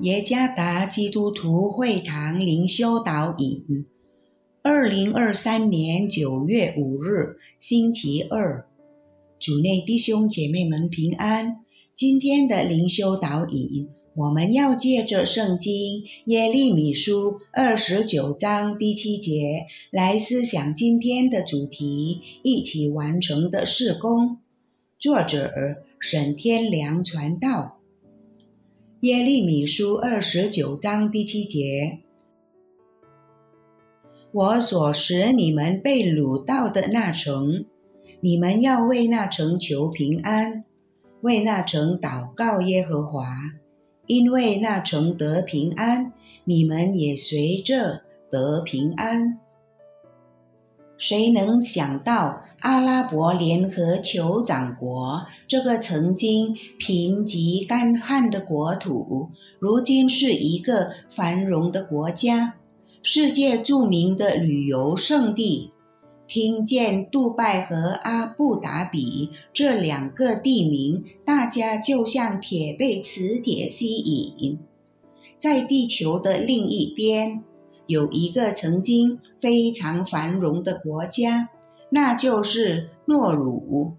耶加达基督徒会堂灵修导引，二零二三年九月五日，星期二，主内弟兄姐妹们平安。今天的灵修导引，我们要借着圣经耶利米书二十九章第七节来思想今天的主题，一起完成的事工。作者沈天良传道。耶利米书二十九章第七节：我所使你们被掳到的那城，你们要为那城求平安，为那城祷告耶和华，因为那城得平安，你们也随着得平安。谁能想到？阿拉伯联合酋长国这个曾经贫瘠干旱的国土，如今是一个繁荣的国家，世界著名的旅游胜地。听见杜拜和阿布达比这两个地名，大家就像铁被磁铁吸引。在地球的另一边，有一个曾经非常繁荣的国家。那就是诺鲁，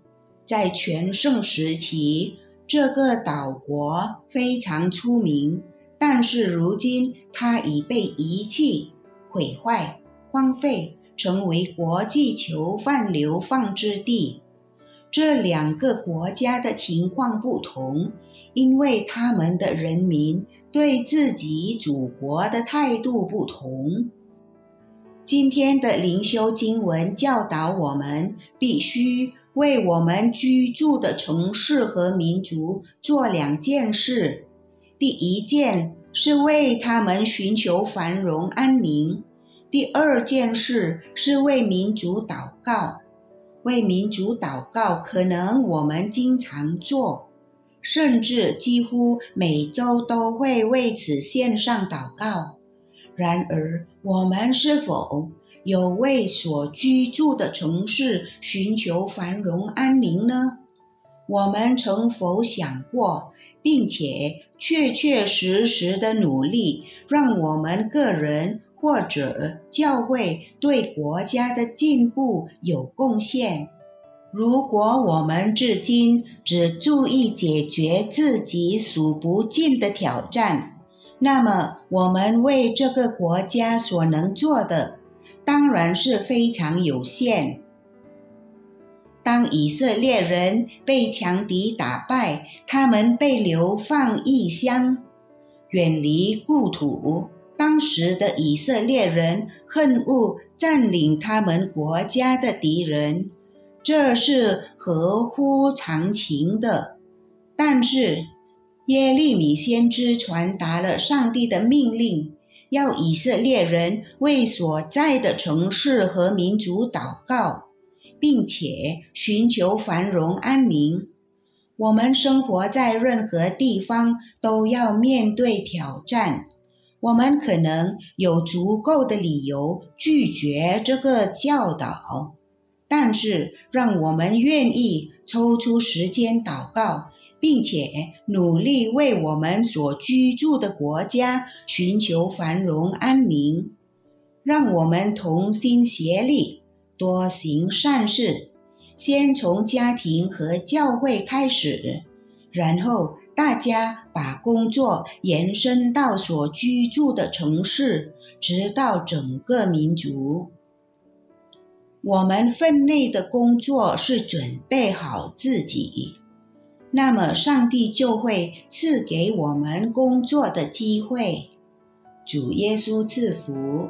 在全盛时期，这个岛国非常出名。但是如今，它已被遗弃、毁坏、荒废，成为国际囚犯流放之地。这两个国家的情况不同，因为他们的人民对自己祖国的态度不同。今天的灵修经文教导我们，必须为我们居住的城市和民族做两件事。第一件是为他们寻求繁荣安宁；第二件事是为民族祷告。为民族祷告，可能我们经常做，甚至几乎每周都会为此献上祷告。然而，我们是否有为所居住的城市寻求繁荣安宁呢？我们曾否想过，并且确确实实的努力，让我们个人或者教会对国家的进步有贡献？如果我们至今只注意解决自己数不尽的挑战，那么，我们为这个国家所能做的，当然是非常有限。当以色列人被强敌打败，他们被流放异乡，远离故土。当时的以色列人恨恶占领他们国家的敌人，这是合乎常情的。但是，耶利米先知传达了上帝的命令，要以色列人为所在的城市和民族祷告，并且寻求繁荣安宁。我们生活在任何地方都要面对挑战，我们可能有足够的理由拒绝这个教导，但是让我们愿意抽出时间祷告。并且努力为我们所居住的国家寻求繁荣安宁，让我们同心协力，多行善事。先从家庭和教会开始，然后大家把工作延伸到所居住的城市，直到整个民族。我们分内的工作是准备好自己。那么，上帝就会赐给我们工作的机会。主耶稣赐福。